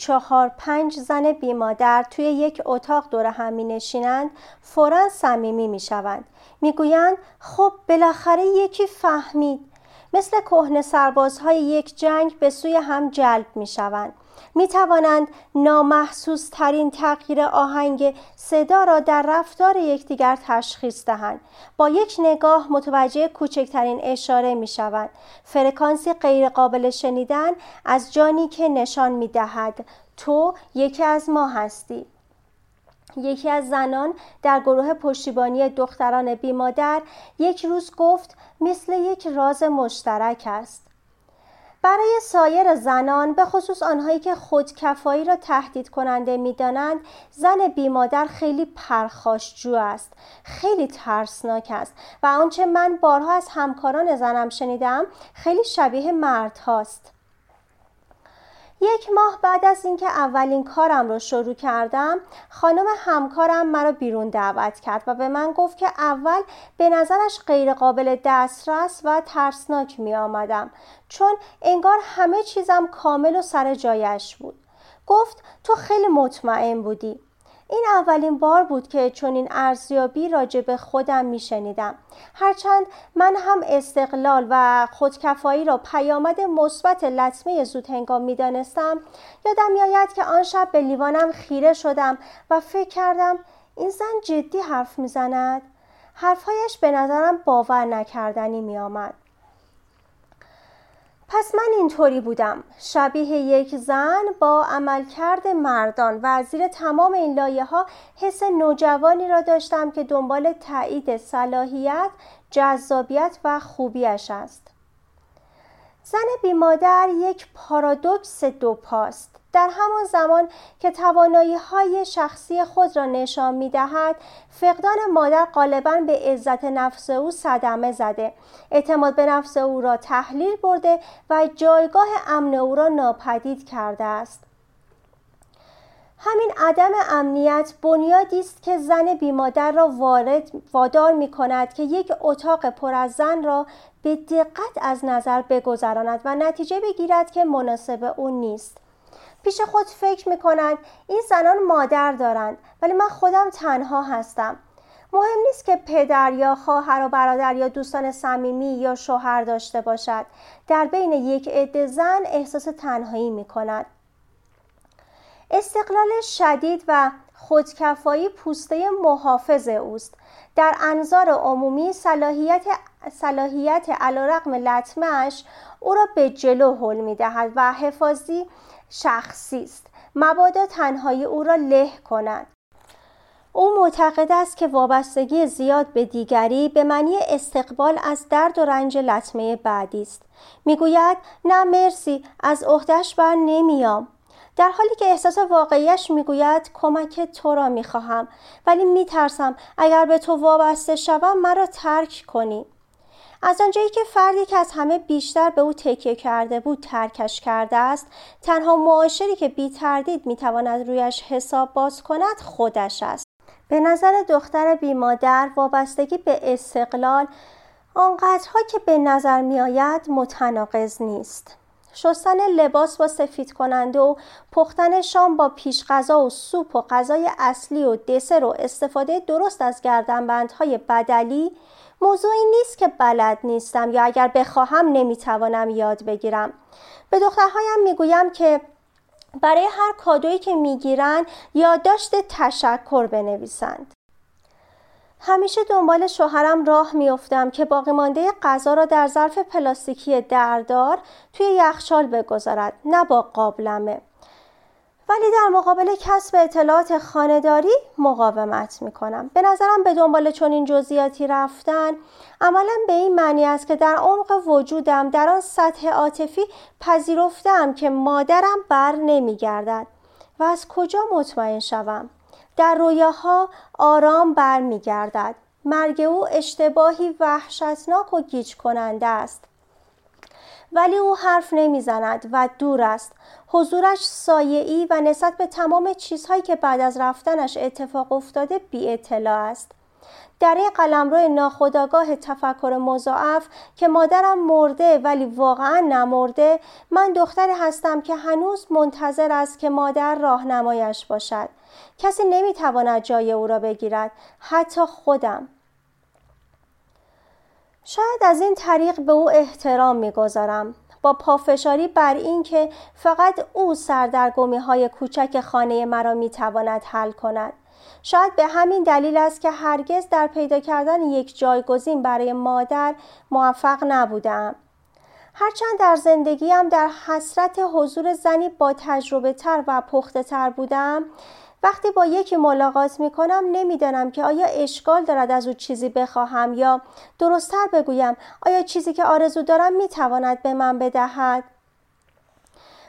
چهار پنج زن بیمادر توی یک اتاق دور هم می نشینند فورا صمیمی می شوند. می گویند خب بالاخره یکی فهمید. مثل کهنه سربازهای یک جنگ به سوی هم جلب می شوند. می توانند نامحسوس ترین تغییر آهنگ صدا را در رفتار یکدیگر تشخیص دهند. با یک نگاه متوجه کوچکترین اشاره می شوند فرکانسی غیرقابل شنیدن از جانی که نشان می دهد تو یکی از ما هستی. یکی از زنان در گروه پشتیبانی دختران بیمادر یک روز گفت مثل یک راز مشترک است. برای سایر زنان به خصوص آنهایی که خودکفایی را تهدید کننده می‌دانند زن بیمادر خیلی پرخاشجو است خیلی ترسناک است و آنچه من بارها از همکاران زنم شنیدم خیلی شبیه مرد هاست یک ماه بعد از اینکه اولین کارم رو شروع کردم خانم همکارم مرا بیرون دعوت کرد و به من گفت که اول به نظرش غیرقابل دسترس و ترسناک می آمدم چون انگار همه چیزم کامل و سر جایش بود. گفت تو خیلی مطمئن بودی. این اولین بار بود که چنین ارزیابی راجع به خودم میشنیدم. هرچند من هم استقلال و خودکفایی را پیامد مثبت لطمه زود هنگام می‌دانستم یادم میآید که آن شب به لیوانم خیره شدم و فکر کردم این زن جدی حرف می‌زند. حرفهایش به نظرم باور نکردنی میآمد. پس من اینطوری بودم. شبیه یک زن با عملکرد مردان و زیر تمام این لایه ها حس نوجوانی را داشتم که دنبال تایید صلاحیت جذابیت و خوبیش است. زن بیمادر یک پارادوکس دو پاست در همان زمان که توانایی های شخصی خود را نشان می دهد فقدان مادر غالبا به عزت نفس او صدمه زده. اعتماد به نفس او را تحلیل برده و جایگاه امن او را ناپدید کرده است. همین عدم امنیت بنیادی است که زن بیمادر را وارد وادار می کند که یک اتاق پر از زن را به دقت از نظر بگذراند و نتیجه بگیرد که مناسب او نیست. پیش خود فکر می کند این زنان مادر دارند ولی من خودم تنها هستم. مهم نیست که پدر یا خواهر و برادر یا دوستان صمیمی یا شوهر داشته باشد. در بین یک عده زن احساس تنهایی می کند استقلال شدید و خودکفایی پوسته محافظ اوست. در انظار عمومی صلاحیت صلاحیت علیرغم لطمش او را به جلو حل می دهد و حفاظی شخصی است. مبادا تنهایی او را له کند. او معتقد است که وابستگی زیاد به دیگری به معنی استقبال از درد و رنج لطمه بعدی است. می‌گوید نه مرسی از عهدهش بر نمیام. در حالی که احساس واقعیش می‌گوید کمک تو را می‌خواهم ولی میترسم اگر به تو وابسته شوم مرا ترک کنی. از آنجایی که فردی که از همه بیشتر به او تکیه کرده بود ترکش کرده است تنها معاشری که بی تردید می‌تواند رویش حساب باز کند خودش است. به نظر دختر بیمادر وابستگی به استقلال آنقدرها که به نظر میآید متناقض نیست. شستن لباس با سفید کننده و پختن شام با پیش غذا و سوپ و غذای اصلی و دسر و استفاده درست از گردنبندهای بدلی موضوعی نیست که بلد نیستم یا اگر بخواهم نمی‌توانم یاد بگیرم. به دخترهایم می‌گویم که برای هر کادویی که می‌گیرند یادداشت تشکر بنویسند. همیشه دنبال شوهرم راه میافتم که باقی مانده غذا را در ظرف پلاستیکی دردار توی یخچال بگذارد نه با قابلمه. ولی در مقابل کسب اطلاعات خانهداری مقاومت می‌کنم. به نظرم به دنبال چنین جزئیاتی رفتن عملا به این معنی است که در عمق وجودم در آن سطح عاطفی پذیرفتم که مادرم بر نمیگردد. و از کجا مطمئن شوم؟ در رویاها آرام برمیگردد. مرگ او اشتباهی وحشتناک و گیج کننده است. ولی او حرف نمی‌زند و دور است. حضورش سایعی و نسبت به تمام چیزهایی که بعد از رفتنش اتفاق افتاده بی اطلاع است. در این قلمرو ناخداگاه تفکر مضاعف که مادرم مرده ولی واقعا نمرده من دختری هستم که هنوز منتظر است که مادر راهنمایش باشد. کسی نمی‌تواند جای او را بگیرد حتی خودم. شاید از این طریق به او احترام می‌گذارم. با پافشاری بر این که فقط او سردرگمی های کوچک خانه مرا می‌تواند حل کند شاید به همین دلیل است که هرگز در پیدا کردن یک جایگزین برای مادر موفق نبودم. هرچند در زندگیم در حسرت حضور زنی با تجربه تر و پخته تر بودم وقتی با یکی ملاقات می کنم نمی‌دانم که آیا اشکال دارد از او چیزی بخواهم یا درستتر بگویم. آیا چیزی که آرزو دارم می تواند به من بدهد؟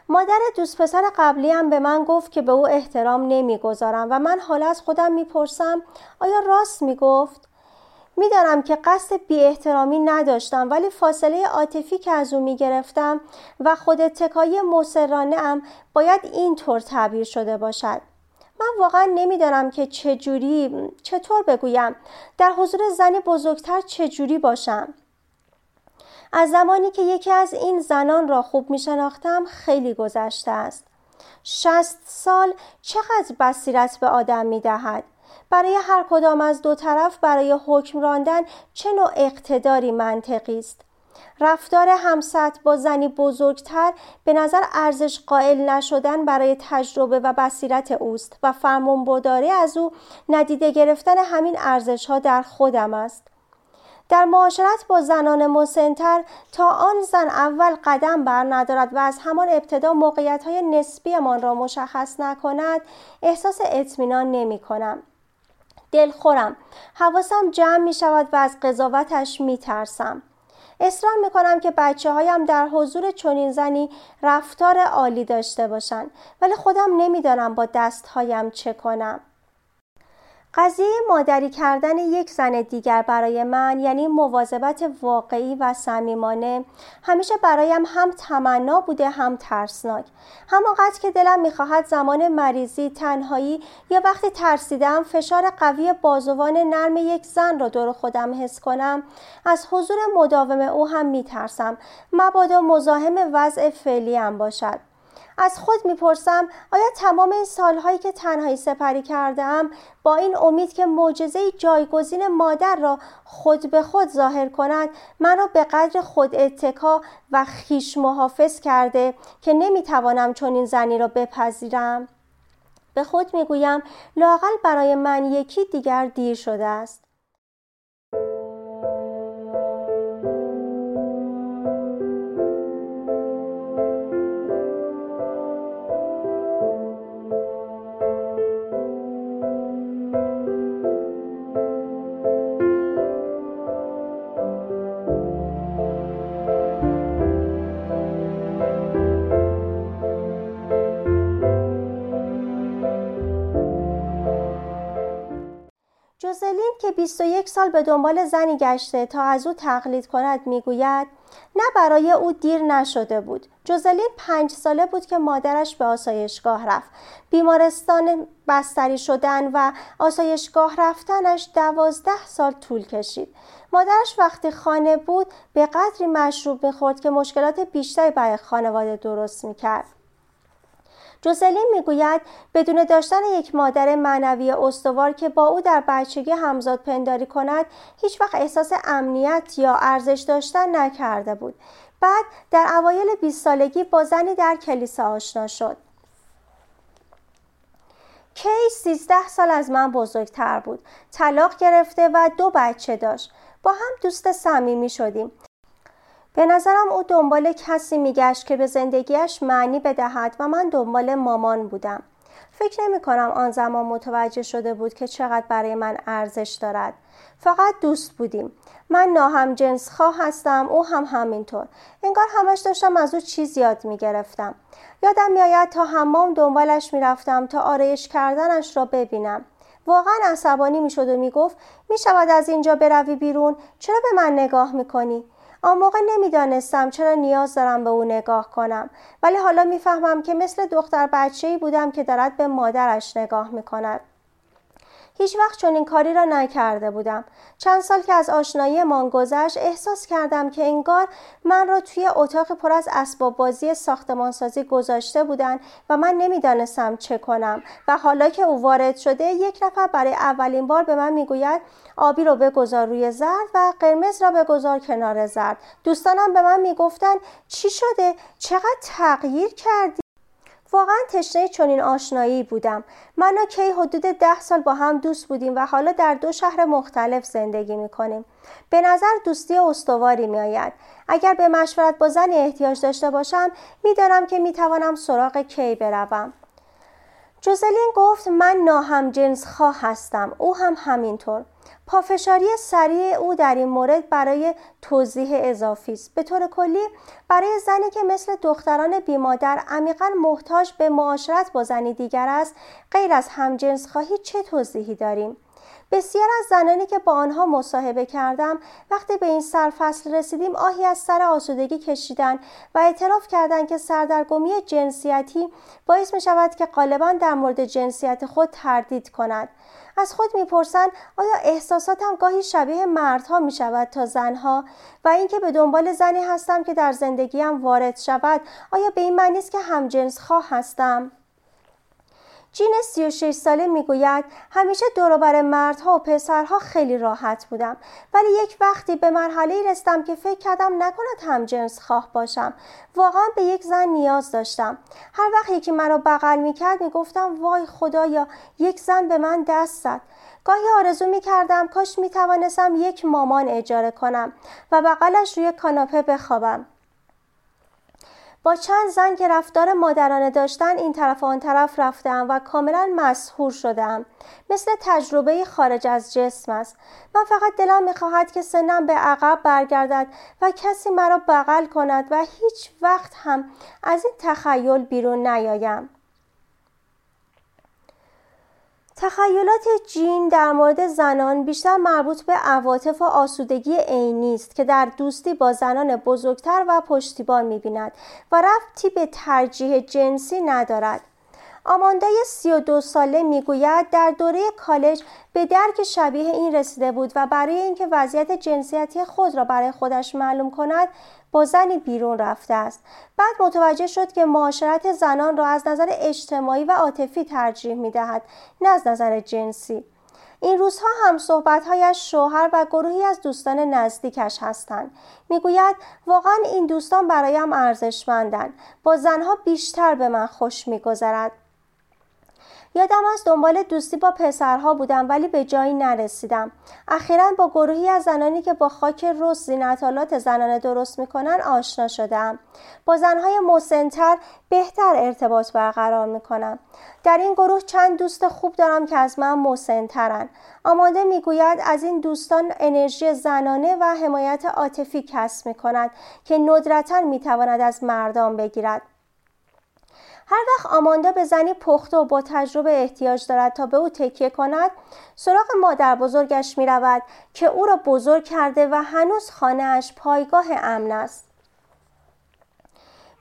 مادر دوست پسر قبلی هم به من گفت که به او احترام نمی‌گذارم و من حالا از خودم می‌پرسم آیا راست می‌گفت؟ می‌دانم که قصد بی احترامی نداشتم ولی فاصله عاطفی که از او می‌گرفتم و خود تکایی مسرانه ام باید اینطور تعبیر شده باشد. من واقعا نمی‌دانم که چجوری چطور بگویم در حضور زنی بزرگتر چجوری باشم از زمانی که یکی از این زنان را خوب می شناختم خیلی گذشته است. شست سال چقدر بصیرت به آدم می دهد؟ برای هر کدام از دو طرف برای حکم راندن چه نوع اقتداری منطقی است؟ رفتار همسط با زنی بزرگتر به نظر ارزش قائل نشدن برای تجربه و بصیرت اوست و فرمانبرداری از او ندیده گرفتن همین ارزش ها در خودم است. در معاشرت با زنان مسنتر تا آن زن اول قدم بر ندارد و از همان ابتدا موقعیت های نسبیمان را مشخص نکند احساس اطمینان نمی کنم. دلخورم حواسم جمع می شود و از قضاوتش می ترسم. اصرار می کنم که بچه هایم در حضور چنین زنی رفتار عالی داشته باشند ولی خودم نمی‌دانم با دستهایم چه کنم. قضیه مادری کردن یک زن دیگر برای من یعنی مواظبت واقعی و صمیمانه همیشه برایم هم تمنا بوده هم ترسناک. همانقدر که دلم می‌خواهد زمان مریضی تنهایی یا وقتی ترسیدم فشار قوی بازوان نرم یک زن را دور خودم حس کنم از حضور مداوم او هم میترسم. مبادا مزاحم وضع فعلیم باشد. از خود می‌پرسم آیا تمام این سالهایی که تنهایی سپری کردم با این امید که معجزه جایگزین مادر را خود به خود ظاهر کند من را به قدر خود اتکا و خیش محافظ کرده که نمی‌توانم این زنی را بپذیرم؟ به خود می‌گویم لاقل برای من یکی دیگر دیر شده است. که 21 سال به دنبال زنی گشته تا از او تقلید کند می‌گوید نه برای او دیر نشده بود. جوزلین پنج ساله بود که مادرش به آسایشگاه رفت. بیمارستان بستری شدن و آسایشگاه رفتنش دوازده سال طول کشید. مادرش وقتی خانه بود به قدری مشروب می‌خورد که مشکلات بیشتری برای خانواده درست می‌کرد. جوزلین می‌گوید بدون داشتن یک مادر معنوی استوار که با او در بچگی همزاد پنداری کند هیچ وقت احساس امنیت یا ارزش داشتن نکرده بود. بعد در اوایل 20 سالگی با زنی در کلیسا آشنا شد. کی 13 سال از من بزرگتر بود. طلاق گرفته و دو بچه داشت. با هم دوست صمیمی شدیم. به نظرم او دنبال کسی میگشت که به زندگیش معنی بدهد و من دنبال مامان بودم. فکر نمی کنم آن زمان متوجه شده بود که چقدر برای من ارزش دارد. فقط دوست بودیم. من ناهم جنس خواه هستم او هم همینطور. انگار همش داشتم از او چیز یاد می گرفتم. یادم میآید تا حمام دنبالش می‌رفتم تا آرایش کردنش را ببینم. واقعا عصبانی می‌شد و می‌گفت می شود از اینجا بروی بیرون چرا به من نگاه می‌کنی آن موقع نمی‌دانستم چرا نیاز دارم به او نگاه کنم. ولی حالا می‌فهمم که مثل دختر بچه ای بودم که دارد به مادرش نگاه می‌کند. هیچ وقت چنین کاری را نکرده بودم. چند سال که از آشنایی من گذشت احساس کردم که انگار من را توی اتاق پر از اسباب بازی ساختمانسازی گذاشته بودند و من نمی‌دانستم چه کنم. و حالا که او وارد شده یک نفر برای اولین بار به من می‌گوید آبی رو بگذار روی زرد و قرمز را بگذار کنار زرد. دوستانم به من می‌گفتند چی شده؟ چقدر تغییر کردی؟ واقعا تشنه چنین آشنایی بودم من و کی حدود ده سال با هم دوست بودیم و حالا در دو شهر مختلف زندگی می کنیم. به نظر دوستی استواری می آید. اگر به مشورت با زنی احتیاج داشته باشم می‌دانم که می توانم سراغ کی بروم. جوزلین گفت من ناهم جنس خواه هستم او هم همینطور پافشاری سریع او در این مورد برای توضیح اضافی است. به طور کلی برای زنی که مثل دختران بیمادر عمیقا محتاج به معاشرت با زنی دیگر است غیر از همجنس خواهی چه توضیحی داریم؟ بسیار از زنانی که با آنها مصاحبه کردم وقتی به این سرفصل رسیدیم آهی از سر آسودگی کشیدن و اعتراف کردند که سردرگمی جنسیتی باعث می شود که غالبا در مورد جنسیت خود تردید کند. از خود می‌پرسند آیا احساساتم گاهی شبیه مردها می شود تا زنها؟ و اینکه به دنبال زنی هستم که در زندگیم وارد شود آیا به این معنی است که همجنس خواه هستم؟ جین 36 ساله می‌گوید همیشه دوروبر مردها و پسرها خیلی راحت بودم ولی یک وقتی به مرحله رسیدم که فکر کردم نکند هم جنس خواه باشم. واقعا به یک زن نیاز داشتم. هر وقت یکی مرا بغل می‌کرد می‌گفتم وای خدایا یک زن به من دست زد. گاهی آرزو می کردم کاش می توانستم یک مامان اجاره کنم و بغلش روی کاناپه بخوابم. با چند زن که رفتار مادرانه داشتن این طرف و آن طرف رفتم و کاملا مسهور شدم. مثل تجربه خارج از جسم است. من فقط دلم می‌خواهد که سنم به عقب برگردد و کسی مرا بغل کند و هیچ وقت هم از این تخیل بیرون نیایم. تخیلات جین در مورد زنان بیشتر مربوط به عواطف و آسودگی عینی است که در دوستی با زنان بزرگتر و پشتیبان می‌بیند و رفتی به ترجیح جنسی ندارد. آماندای 32 ساله می‌گوید در دوره کالج به درک شبیه این رسیده بود و برای اینکه وضعیت جنسیتی خود را برای خودش معلوم کند با زنی بیرون رفته است. بعد متوجه شد که معاشرت زنان را از نظر اجتماعی و عاطفی ترجیح می دهد نه از نظر جنسی. این روزها هم صحبتهایش شوهر و گروهی از دوستان نزدیکش هستند. می‌گوید واقعا این دوستان برایم ارزشمندند. با زنها بیشتر به من خوش میگذرد. یادم از دنبال دوستی با پسرها بودم ولی به جایی نرسیدم. اخیرا با گروهی از زنانی که با خاک رس زینتالات زنانه درست می‌کنن آشنا شدم با زنهای مسنتر بهتر ارتباط برقرار می‌کنم. در این گروه چند دوست خوب دارم که از من مسنترن. آماده می‌گوید از این دوستان انرژی زنانه و حمایت عاطفی کسب می‌کند که ندرتا می‌تواند از مردان بگیرد. هر وقت آماندا به زنی پخته و با تجربه احتیاج دارد تا به او تکیه کند سراغ مادر بزرگش می رود که او را بزرگ کرده و هنوز خانهاش پایگاه امن است.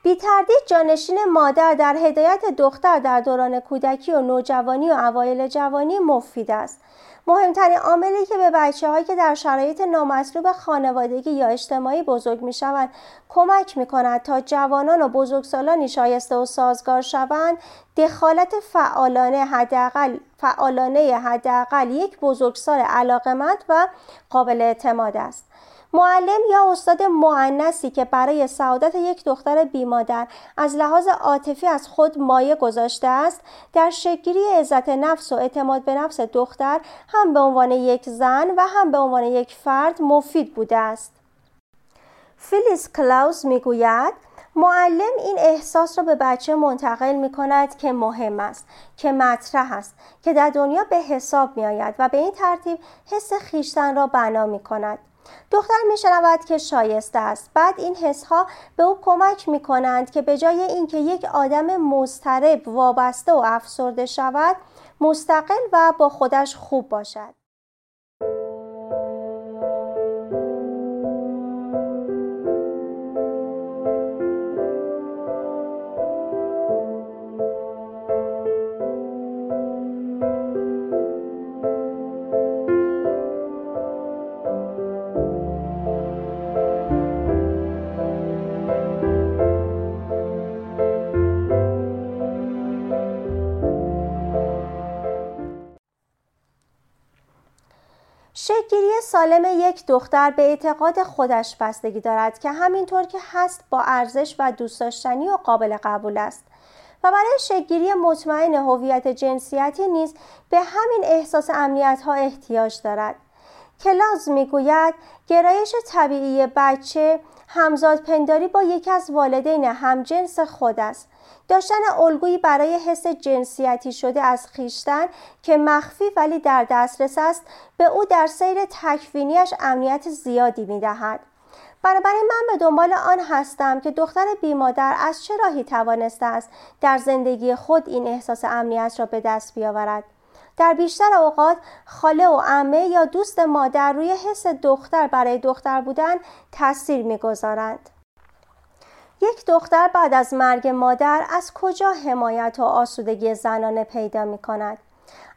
بی تردید جانشین مادر در هدایت دختر در دوران کودکی و نوجوانی و اوایل جوانی مفید است. مهمترین عاملی که به بچه هایی که در شرایط نامطلوب خانوادگی یا اجتماعی بزرگ می شوند کمک می کند تا جوانان و بزرگسالانی شایسته و سازگار شوند دخالت فعالانه حداقل فعالانه حداقل یک بزرگسال علاقمند و قابل اعتماد است. معلم یا استاد معنسی که برای سعادت یک دختر بیمادر از لحاظ عاطفی از خود مایه گذاشته است در شکلی عزت نفس و اعتماد به نفس دختر هم به عنوان یک زن و هم به عنوان یک فرد مفید بوده است. فیلیس کلاوز می‌گوید معلم این احساس را به بچه منتقل می کند که مهم است که مطرح است که در دنیا به حساب می آید و به این ترتیب حس خیشتن را بنا می کند دختر می شنود که شایسته است. بعد این حس ها به او کمک می کنند که به جای اینکه یک آدم مضطرب وابسته و افسرده شود مستقل و با خودش خوب باشد. سالم یک دختر به اعتقاد خودش بستگی دارد که همینطور که هست با ارزش و دوست داشتنی و قابل قبول است. و برای شکلگیری مطمئن هویت جنسیتی نیز به همین احساس امنیت ها احتیاج دارد. کلاز می‌گوید گرایش طبیعی بچه همزاد پنداری با یکی از والدین همجنس خود است. داشتن الگویی برای حس جنسیتی شده از خیشتن که مخفی ولی در دسترس است به او در سیر تکوینیش امنیت زیادی می دهد. بنابراین من به دنبال آن هستم که دختر بیمادر از چه راهی توانسته است در زندگی خود این احساس امنیت را به دست بیاورد در بیشتر اوقات خاله و عمه یا دوست مادر روی حس دختر برای دختر بودن تاثیر می‌گذارند یک دختر بعد از مرگ مادر از کجا حمایت و آسودگی زنانه پیدا می کند؟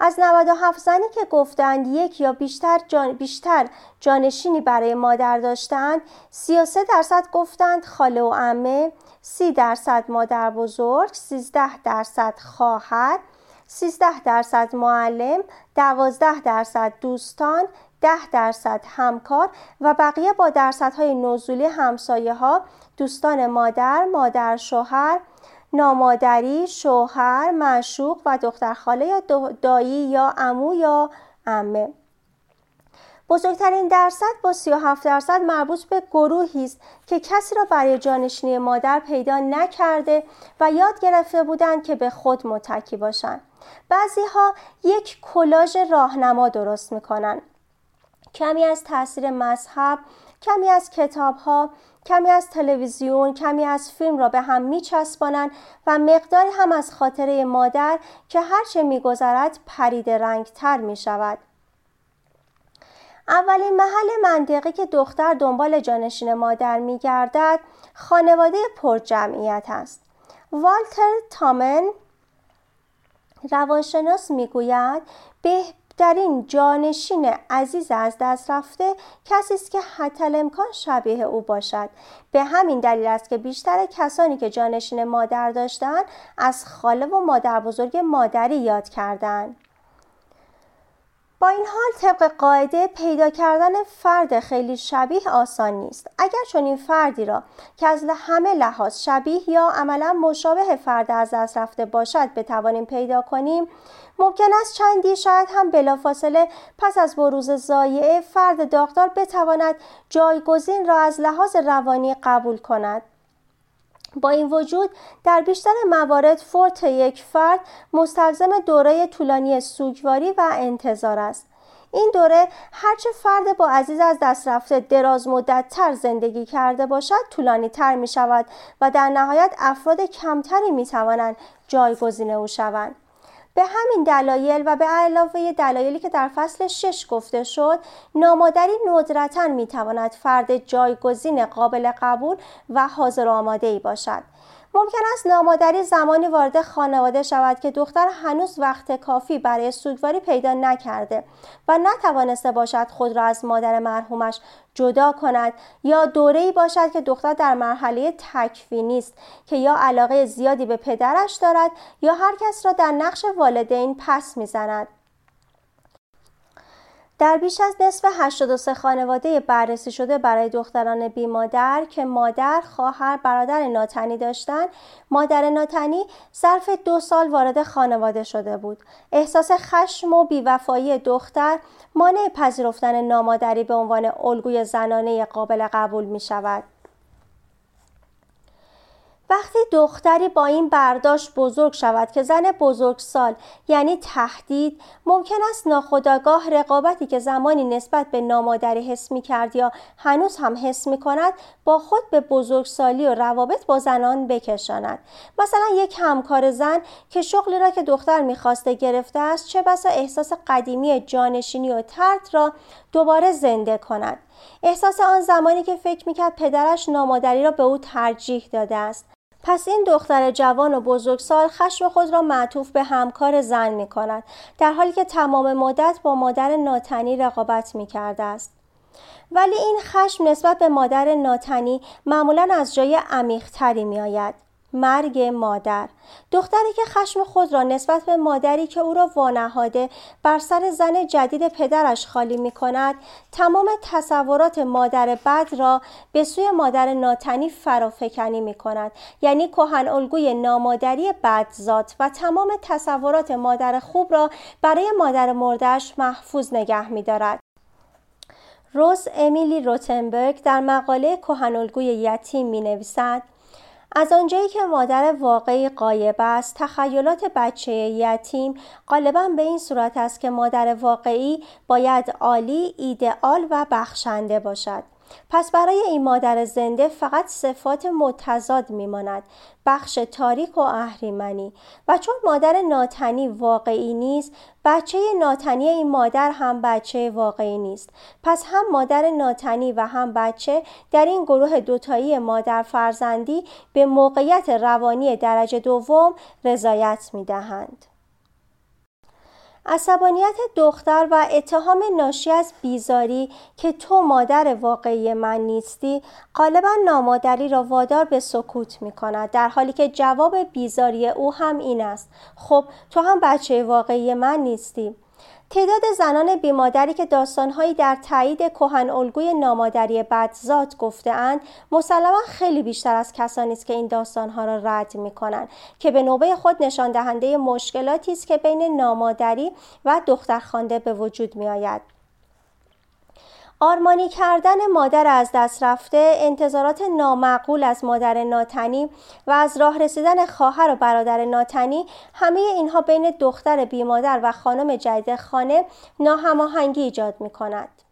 از 97 زنی که گفتند یک یا بیشتر, جان بیشتر جانشینی برای مادر داشتند 33 درصد گفتند خاله و عمه 30 درصد مادر بزرگ 13 درصد خواهر 13 درصد معلم 12 درصد دوستان 10 درصد همکار و بقیه با درصدهای نزولی همسایه ها دوستان مادر، مادر شوهر، نامادری، شوهر، معشوق و دختر خاله یا دایی یا امو یا امه بزرگترین درصد با 37 درصد مربوط به گروهی است که کسی را برای جانشینی مادر پیدا نکرده و یاد گرفته بودند که به خود متکی باشند. بعضی ها یک کلاژ راهنما درست می‌کنن کمی از تاثیر مذهب کمی از کتاب ها کمی از تلویزیون کمی از فیلم را به هم میچسبانند و مقداری هم از خاطره مادر که هرچه میگذرد پرید رنگتر می شود. اولین محل منطقی که دختر دنبال جانشین مادر می گردد خانواده پرجمعیت است. والتر تامن روانشناس می‌گوید بهترین جانشین عزیز از دست رفته کسی است که حتی امکان شبیه او باشد. به همین دلیل است که بیشتر کسانی که جانشین مادر داشتند از خاله و مادر بزرگ مادری یاد کردند با این حال طبق قاعده پیدا کردن فرد خیلی شبیه آسان نیست. اگر چون این فردی را که از همه لحاظ شبیه یا عملا مشابه فرد از دست رفته باشد بتوانیم پیدا کنیم ممکن است چندی شاید هم بلافاصله پس از بروز زایعه فرد داغدار بتواند جایگزین را از لحاظ روانی قبول کند. با این وجود در بیشتر موارد فورت یک فرد مستلزم دوره طولانی سوگواری و انتظار است. این دوره هرچه فرد با عزیز از دست رفته دراز مدت تر زندگی کرده باشد طولانی تر می شود و در نهایت افراد کمتری می توانند جایگزین او شوند. به همین دلایل و به علاوه دلایلی که در فصل شش گفته شد نامادری ندرتا می‌تواند فرد جایگزین قابل قبول و حاضر آماده ای باشد. ممکن است نامادری زمانی وارد خانواده شود که دختر هنوز وقت کافی برای سوگواری پیدا نکرده و نتوانسته باشد خود را از مادر مرحومش جدا کند یا دوره‌ای باشد که دختر در مرحله تکوینی است که یا علاقه زیادی به پدرش دارد یا هر کس را در نقش والدین پس می‌زند. در بیش از نصف 83 خانواده بررسی شده برای دختران بی مادر که مادر، خواهر، برادر ناتنی داشتند، مادر ناتنی ظرف دو سال وارد خانواده شده بود. احساس خشم و بیوفایی دختر مانع پذیرفتن نامادری به عنوان الگوی زنانه قابل قبول می شود. وقتی دختری با این برداشت بزرگ شود که زن بزرگسال یعنی تهدید ممکن است ناخداگاه رقابتی که زمانی نسبت به نامادری حس می کرد یا هنوز هم حس می کند با خود به بزرگسالی و روابط با زنان بکشاند. مثلا یک همکار زن که شغلی را که دختر می‌خواسته گرفته است چه بسا احساس قدیمی جانشینی و ترد را دوباره زنده کند. احساس آن زمانی که فکر می‌کرد پدرش نامادری را به او ترجیح داده است پس این دختر جوان و بزرگسال خشم خود را معطوف به همکار زن می کند در حالی که تمام مدت با مادر ناتنی رقابت می کرده است. ولی این خشم نسبت به مادر ناتنی معمولا از جای عمیقتری می آید. مرگ مادر. دختری که خشم خود را نسبت به مادری که او را وانهاده بر سر زن جدید پدرش خالی می کند تمام تصورات مادر بد را به سوی مادر ناتنی فرافکنی می کند یعنی کهن الگوی نامادری بدزاد و تمام تصورات مادر خوب را برای مادر مردش محفوظ نگه می دارد. روز امیلی روتنبرگ در مقاله کهنالگوی یتیم می نویسد از آنجایی که مادر واقعی قایب است تخیلات بچه یتیم غالبا به این صورت است که مادر واقعی باید عالی ایدئال و بخشنده باشد. پس برای این مادر زنده فقط صفات متضاد میماند بخش تاریک و اهریمنی و چون مادر ناتنی واقعی نیست بچه ناتنی این مادر هم بچه واقعی نیست پس هم مادر ناتنی و هم بچه در این گروه دوتایی مادر فرزندی به موقعیت روانی درجه دوم رضایت می دهند. عصبانیت دختر و اتهام ناشی از بیزاری که تو مادر واقعی من نیستی غالبا نامادری را وادار به سکوت می کند در حالی که جواب بیزاری او هم این است. خب تو هم بچه واقعی من نیستی. تعداد زنان بیمادری که داستانهایی در تایید کهن الگوی نامادری بدزاد گفتهاند مسلما خیلی بیشتر از کسانی است که این داستانها را رد می کنند که به نوبه خود نشان دهنده مشکلاتی است که بین نامادری و دخترخوانده به وجود می آید. آرمانی کردن مادر از دست رفته، انتظارات نامعقول از مادر ناتنی و از راه رسیدن خواهر و برادر ناتنی همه اینها بین دختر بیمادر و خانم جدید خانه ناهماهنگی ایجاد می کند.